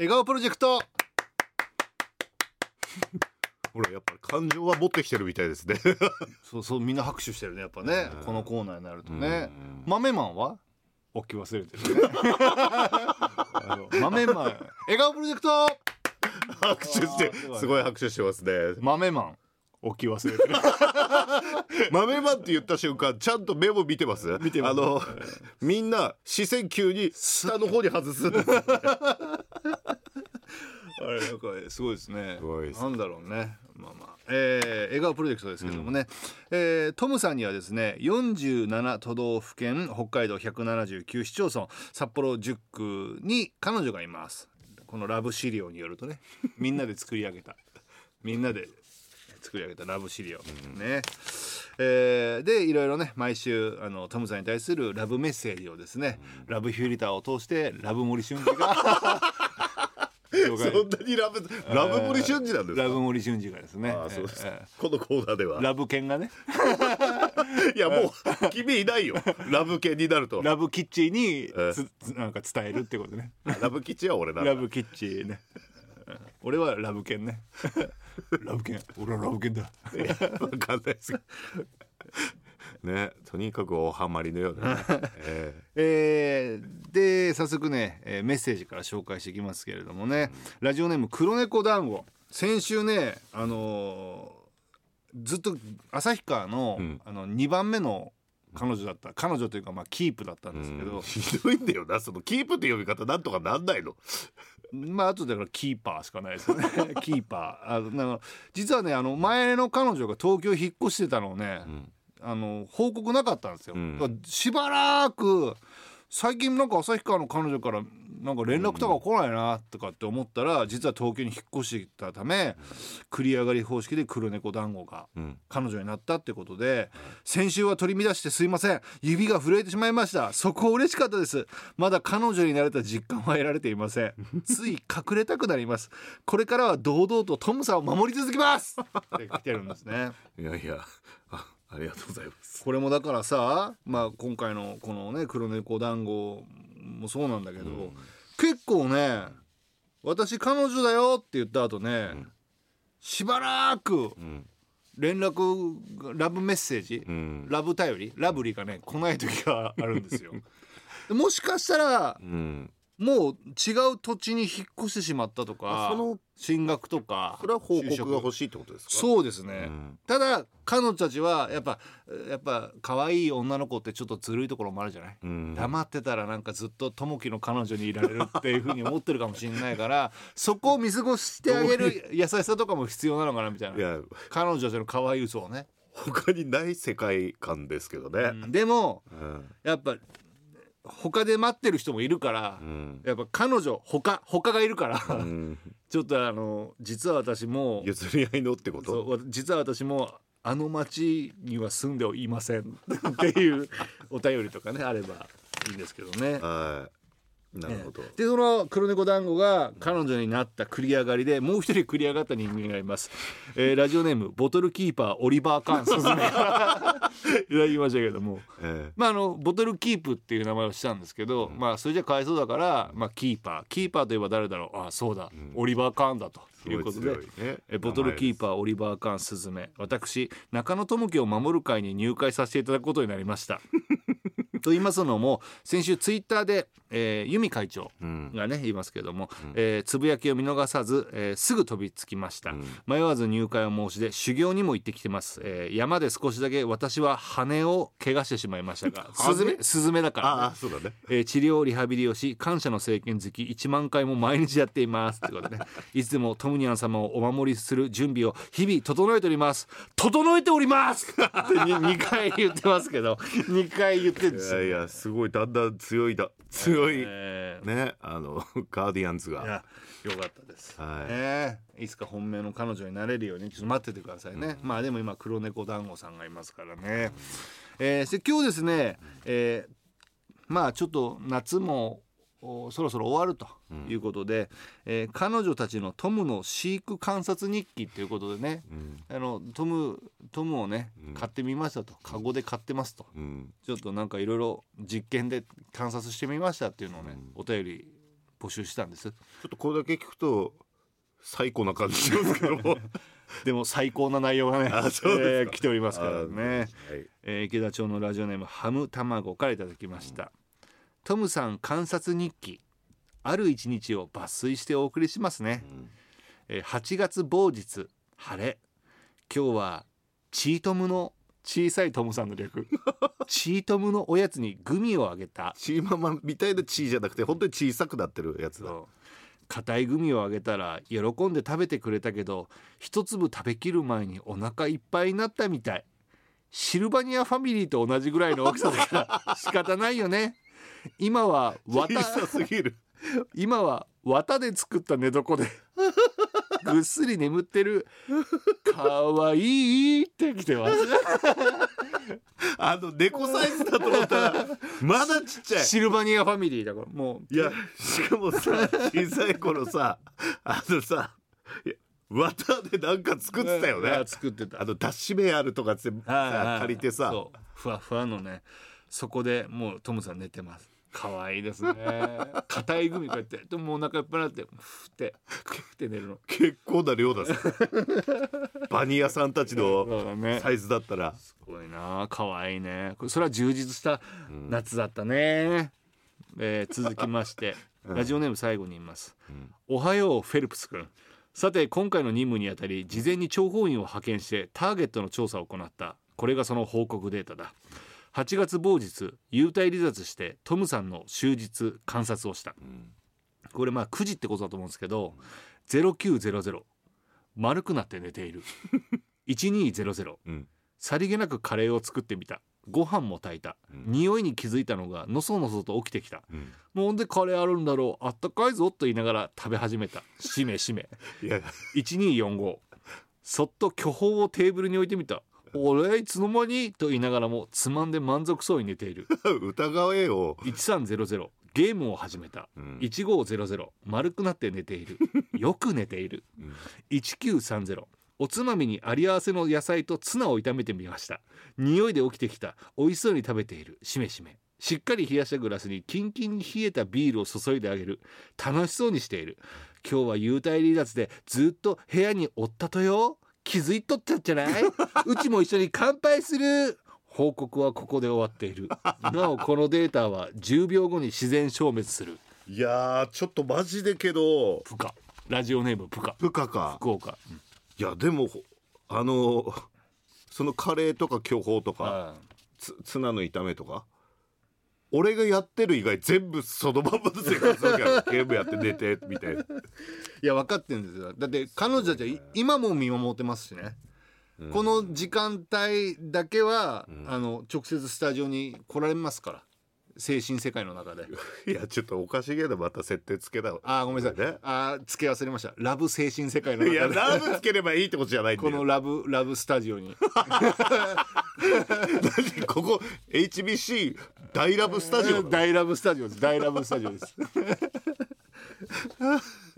笑顔プロジェクト。ほらやっぱり感情は持ってきてるみたいですね。そうそうみんな拍手してるねやっぱね。うんこのコーナーになるとね。うん。豆マンは？置き忘れてる。ねあの豆マン笑顔プロジェクト。拍手してすごい拍手してますね。豆マン置き忘れてる。豆マンって言った瞬間ちゃんとメモ見てます？見てます。あのみんな視線急に下の方に外すんです あれなんかすごいですね。すごいです。なんだろうね。まあまあ。えー、笑顔プロジェクトですけどもね、えートムさんにはですね47都道府県北海道179市町村札幌10区に彼女がいます。このラブ資料によるとねみんなで作り上げた。みんなで作り上げたラブ資料、ね。えーでいろいろね毎週あのトムさんに対するラブメッセージをですね、ラブフィルターを通してラブ森俊二がそんなにラブラブ森俊二なんですか？ラブ森俊二がですね。ああそうです。えこのコーナーでは。ーラブ犬がね。いやもう君いないよ。ラブ系になるとラブキッチンになんか伝えるってことね。ラブ吉は俺なんだ。ラブキッチンね。うん俺はラブ犬ね。ラブ犬。俺はラブ犬だ。わかんないですねとにかくおハマりのようなね、ええ。ーで早速ね、えーメッセージから紹介していきますけれどもね、ラジオネーム黒猫団子。先週ねあのーずっと旭川の,、うん。あの2番目の彼女だった。彼女というかまあキープだったんえですけど、うん。ひどいんだよな。そのキープって呼び方なんとかなんないの。まああとだからキーパーしかないですよね。キーパー。あの実はねあの前の彼女が東京引っ越してたのをね、んあの報告なかったんですよ、うん。だからしばらく最近なんか旭川の彼女からなんか連絡とか来ないなとかって思ったら、実は東京に引っ越してきたため繰り上がり方式で黒猫団子がうん。彼女になったってことで先週は取り乱してすいません。指が震えてしまいました。そこ嬉しかったです。まだ彼女になれた実感は得られていません。つい隠れたくなります。これからは堂々とトムさんを守り続けます。って来てるんですね。いやいやあありがとうございます。これもだからさまあ今回のこのね黒猫団子もそうなんだけど、結構ね私彼女だよって言った後ね、しばらくうん。連絡ラブメッセージ、うん。ラブ頼りラブリーがね来ない時があるんですよ。でもしかしたらうんもう違う土地に引っ越してしまったとかあその進学とかそれは報告が欲しいってことですか？そうですね、うん。ただ彼女たちはやっぱやっぱ可愛い女の子ってちょっとずるいところもあるじゃない、うん。黙ってたらなんかずっと友樹の彼女にいられるっていうふうに思ってるかもしれないから そこを見過ごしてあげる優しさとかも必要なのかなみたいな。彼女たちの可愛い嘘をね、他にない世界観ですけどね。でもうん。やっぱ他で待ってる人もいるから、うん。やっぱ彼女他他がいるから、うん。ちょっとあの実は私も譲り合いのってこと？実は私もあの町には住んでいませんっていう お便りとかねあればいいんですけどね。はい。なるほど。でその黒猫団子が彼女になった繰り上がりでもう一人繰り上がった人間がいます、えーラジオネームボトルキーパーオリバー・カーン いただきましたけども。えまああのボトルキープっていう名前をしたんですけど、まあそれじゃかわいそうだから、まあ、キーパー。キーパーといえば誰だろう。あそうだ、オリバー・カーンだと。えいうことで、ね。えボトルキーパーオリバー・カーンスズメ私中野智樹を守る会に入会させていただくことになりました。と言いますのも先週ツイッターで、えー、由美会長うん。がね言いますけども、えーつぶやきを見逃さず、えーすぐ飛びつきました、ん。迷わず入会を申し出修行にも行ってきてます、えー山で少しだけ私は羽を怪我してしまいましたがスズメスズメだから、ね。そうだね。えー治療リハビリをし感謝の政権好き1万回も毎日やっています。ということで、ね、いつでもトムニャン様をお守りする準備を日々整えております。整えておりますって2回言ってますけど2回言ってるんですよいやいやすごいだんだん強いだ強い。えーねあの ガーディアンズが。いやよかったです、はい。ねいつか本命の彼女になれるようにちょっと待っててくださいね、まあでも今黒猫団子さんがいますからね、えーで今日ですね、えーまあちょっと夏もおそろそろ終わるということで、えー彼女たちのトムの飼育観察日記ということでね、うん。あのトムトムをねうん。買ってみましたと。カゴで買ってますと。うん。ちょっとなんかいろいろ実験で観察してみましたっていうのをね、お便り募集したんです。ちょっとこれだけ聞くと最高な感じしますけども。でも最高な内容がね、えー来ておりますからね、はい。えー池田町のラジオネームハム卵からいただきました、トムさん観察日記ある一日を抜粋してお送りしますね、えー8月某日晴れ。今日はチートムの小さいトムさんの略。チートムのおやつにグミをあげた。チーママみたいなチーじゃなくて本当に小さくなってるやつだ。硬いグミをあげたら喜んで食べてくれたけど一粒食べきる前にお腹いっぱいになったみたい。シルバニアファミリーと同じぐらいの大きさだから 仕方ないよね今は小綿さすぎる。今は綿で作った寝床でぐっすり眠ってるかわいいって来てます。あの猫サイズだと思ったらまだちっちゃい。シルバニアファミリーだからもう。いやしかもさ小さい頃さあのさ綿でなんか作ってたよね。あ作ってた。あの脱脂麺あるとかってさ借りてさ。ふわふわのねそこでもうトムさん寝てます。可愛いですね。硬いグミこうやって。でももうお腹いっぱいになってふってふって寝るの。結構な量ださバニヤさんたちのサイズだったら。すごいな。可愛いね。これそれは充実した夏だったね、えー続きまして。ラジオネーム最後に言います、おはようフェルプス君。さて今回の任務にあたり事前に諜報員を派遣してターゲットの調査を行った。これがその報告データだ8月某日幽体離脱してトムさんの終日観察をした、これまあ9時ってことだと思うんですけど0900丸くなって寝ている。1200うん。さりげなくカレーを作ってみた。ご飯も炊いた、匂いに気づいたのがのそのそと起きてきた、ん。なんでカレーあるんだろう。あったかいぞと言いながら食べ始めた。しめしめ。いや。1245そっと巨峰をテーブルに置いてみた 俺いつの間にと言いながらもつまんで満足そうに寝ている。疑えよ。1300ゲームを始めた、ん。1500丸くなって寝ている。よく寝ている、1930おつまみにあり合わせの野菜とツナを炒めてみました。匂いで起きてきた。美味しそうに食べている。しめしめ。しっかり冷やしたグラスにキンキンに冷えたビールを注いであげる。楽しそうにしている。今日は幽体離脱でずっと部屋におったとよ気づいとっちゃっじゃない？うちも一緒に乾杯する報告はここで終わっている。なおこのデータは10秒後に自然消滅する。いやーちょっとマジでけど。プカ。ラジオネームプカ。部下か。福岡、いやでもあのそのカレーとか巨峰とかあつツナの炒めとか？俺がやってる以外全部そのまんまの生活だからゲームやって寝てみたいな。いや分かってるんですよ。だって彼女たちはい今も見守ってますしね、この時間帯だけは、あの直接スタジオに来られますから精神世界の中で。いやちょっとおかしげなまた設定つけたあーごめんなさい、ね。あー付け忘れました。ラブ精神世界のいや中でラブつければいいってことじゃない このよラブラブスタジオに。ここ HBC 大ラブスタジオ大ラブスタジオです。大ラブスタジオです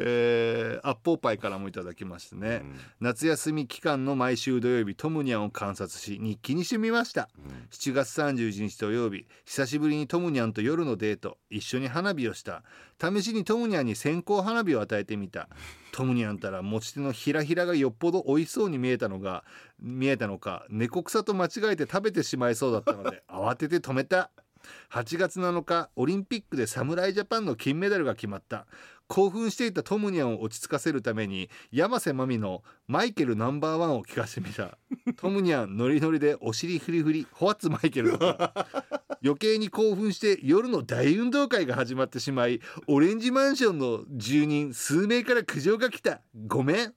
えー、アッポーパイからもいただきましてね、夏休み期間の毎週土曜日トムニャンを観察し日記にしてみました、7月31日土曜日久しぶりにトムニャンと夜のデート一緒に花火をした。試しにトムニャンに線香花火を与えてみた。トムニャンたら持ち手のひらひらがよっぽど美味しそうに見えたのが見えたのか猫草と間違えて食べてしまいそうだったので慌てて止めた8月7日オリンピックで侍ジャパンの金メダルが決まった。興奮していたトムニャンを落ち着かせるために山瀬まみのマイケルナンバーワンを聞かせてみた。トムニャンノリノリでお尻フリフリホワッツマイケル余計に興奮して夜の大運動会が始まってしまいオレンジマンションの住人数名から苦情が来た。ごめん。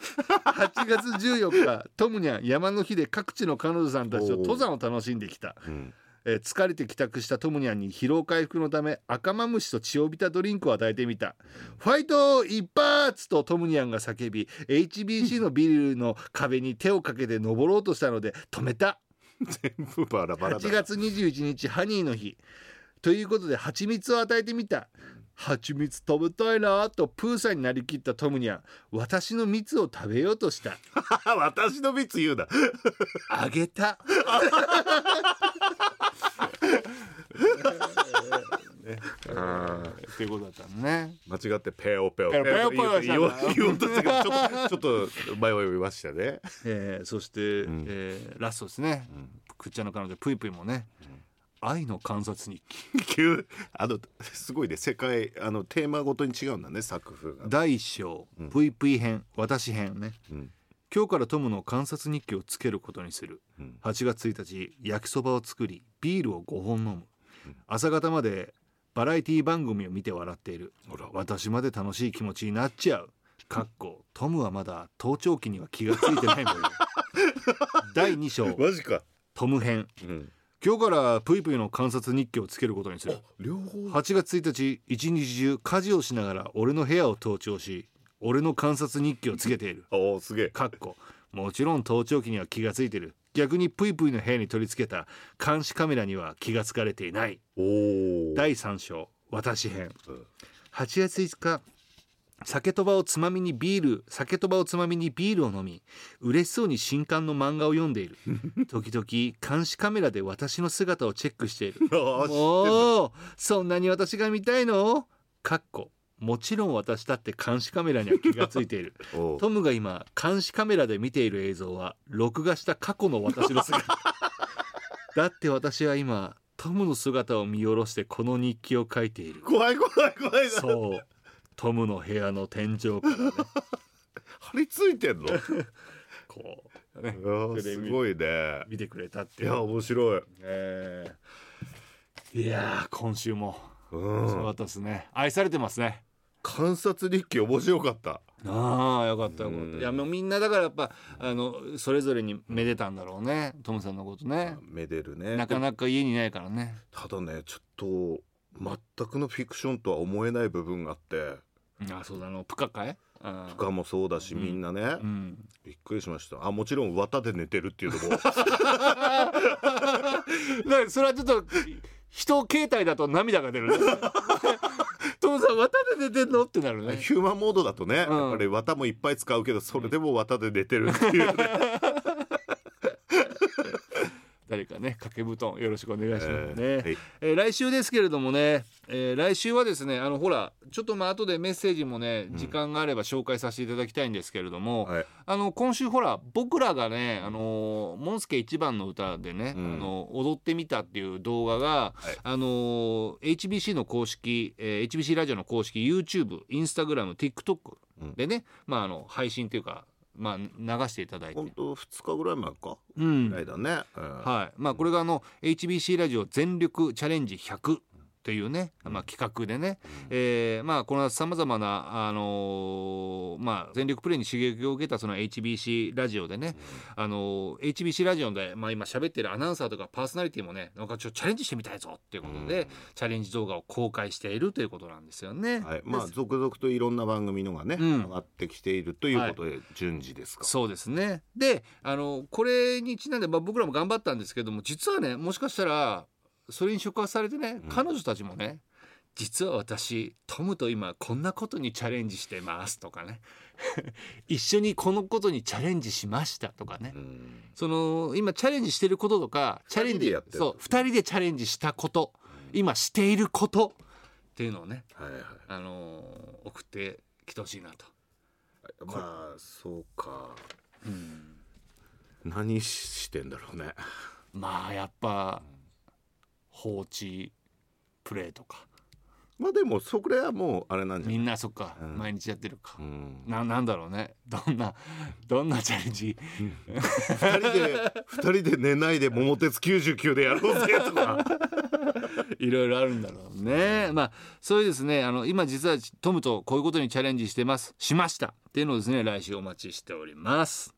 8月14日トムニャン山の日で各地の彼女さんたちと登山を楽しんできた、んえー疲れて帰宅したトムニャンに疲労回復のため赤マムシと血をびたドリンクを与えてみた。ファイト一発とトムニャンが叫び HBC のビルの壁に手をかけて登ろうとしたので止めた。全部バラバラだ。8月21日ハニーの日。ということで蜂蜜を与えてみた。蜂蜜食べたいなとプーさんになりきったトムニャン。私の蜜を食べようとした。私の蜜言うな。あげた ねあーっていうことだったのね。間違ってペオペオ。ペオペオペオ言おうとしたけどちょっと迷いましたね。えーそして、ん。えーラストですね、くっちゃんの彼女ぷいぷいもね、愛の観察日記急あのすごいね。世界あのテーマごとに違うんだね作風が。第一章、ぷいぷい編私編ね、ん。今日からトムの観察日記をつけることにする、ん。8月1日焼きそばを作りビールを5本飲む、朝方までバラエティ番組を見て笑っている。ほら。私まで楽しい気持ちになっちゃう。かっこトムはまだ盗聴器には気がついてないもんよ。第2章。マジか。トム編。うん。今日からぷいぷいの観察日記をつけることにする。両方。8月1日一日中家事をしながら俺の部屋を盗聴し俺の観察日記をつけている。おおすげえ。かっこもちろん盗聴器には気がついてる逆にぷいぷいの部屋に取り付けた監視カメラには気がつかれていない。第3章私編。うん。8月5日酒とばをつまみにビール酒とばをつまみにビールを飲み嬉しそうに新刊の漫画を読んでいる。時々監視カメラで私の姿をチェックしている。おおそんなに私が見たいの？かっこもちろん私だって監視カメラには気がついている。トムが今監視カメラで見ている映像は録画した過去の私の姿。だって私は今トムの姿を見下ろしてこの日記を書いている。怖い怖い怖いな。そう。トムの部屋の天井からね。張り付いてんの？こうね。すごいね。見てくれたっていや面白い。え。ーいやー今週も。うん。すごかったですね。愛されてますね観察日記面白かった。ああよかったよかっうん。たいやもうみんなだからやっぱあのそれぞれにめでたんだろうね。トムさんのことね。めでるね。なかなか家にいないからね。ただねちょっと全くのフィクションとは思えない部分があって。あそうだあのプカかい？あ部下もそうだし、みんなね、うん。びっくりしました。あもちろん綿で寝てるっていうのもだからそれはちょっと人携帯だと涙が出るねトムさん綿で寝てんの？ってなるね。ヒューマンモードだとね、うんやっぱり綿もいっぱい使うけどそれでも綿で寝てるっていうね、誰かね掛け布団よろしくお願いしますね、えーはい。えー来週ですけれどもね、えー来週はですねあのほらちょっとまあ後でメッセージもね時間があれば紹介させていただきたいんですけれども、はい。あの今週ほら僕らがね「あのモンスケ一番の歌」でね、うん。あの踊ってみたっていう動画が、はい。あの HBC の公式、えー HBC ラジオの公式 YouTube インスタグラム TikTok でね、まああの配信というか、まあ、流していただいて。本。当2日ぐらい前か。うん。ぐらいだね、うん。はい。まあ、これがあの HBC ラジオ全力チャレンジ100というね、まあ、企画でね、えーまあ、このさまざまな、あのーまあ、全力プレイに刺激を受けたその HBC ラジオでね、あのー HBC ラジオで、まあ、今喋ってるアナウンサーとかパーソナリティもねなんかちょっとチャレンジしてみたいぞっていうことで、チャレンジ動画を公開しているということなんですよね。はい、まあ続々といろんな番組のがね、うん。上がってきているということで順次ですか、そうですね。であのこれにちなんで、まあ、僕らも頑張ったんですけども実はねもしかしたらそれに触発されてね、彼女たちもね実は私トムと今こんなことにチャレンジしてますとかね。一緒にこのことにチャレンジしましたとかね、うん。その今チャレンジしてることとかチャレンジ二人でやってる。そう2人でチャレンジしたこと今していることっていうのをね、はいはい。あのー送ってきてほしいなと。まあそうか。うん。何してんだろうね。まあやっぱ放置プレイとか。まあでもそれはもうあれなんじゃない？みんなそっか、うん。毎日やってるか。う、ん。ななんだろうね。どんなどんなチャレンジ？二人で二人で寝ないで桃鉄99でやろうぜとか。いろいろあるんだろうね。まあそういうですねあの今実はトムとこういうことにチャレンジしてます。しました。っていうのをですね来週お待ちしております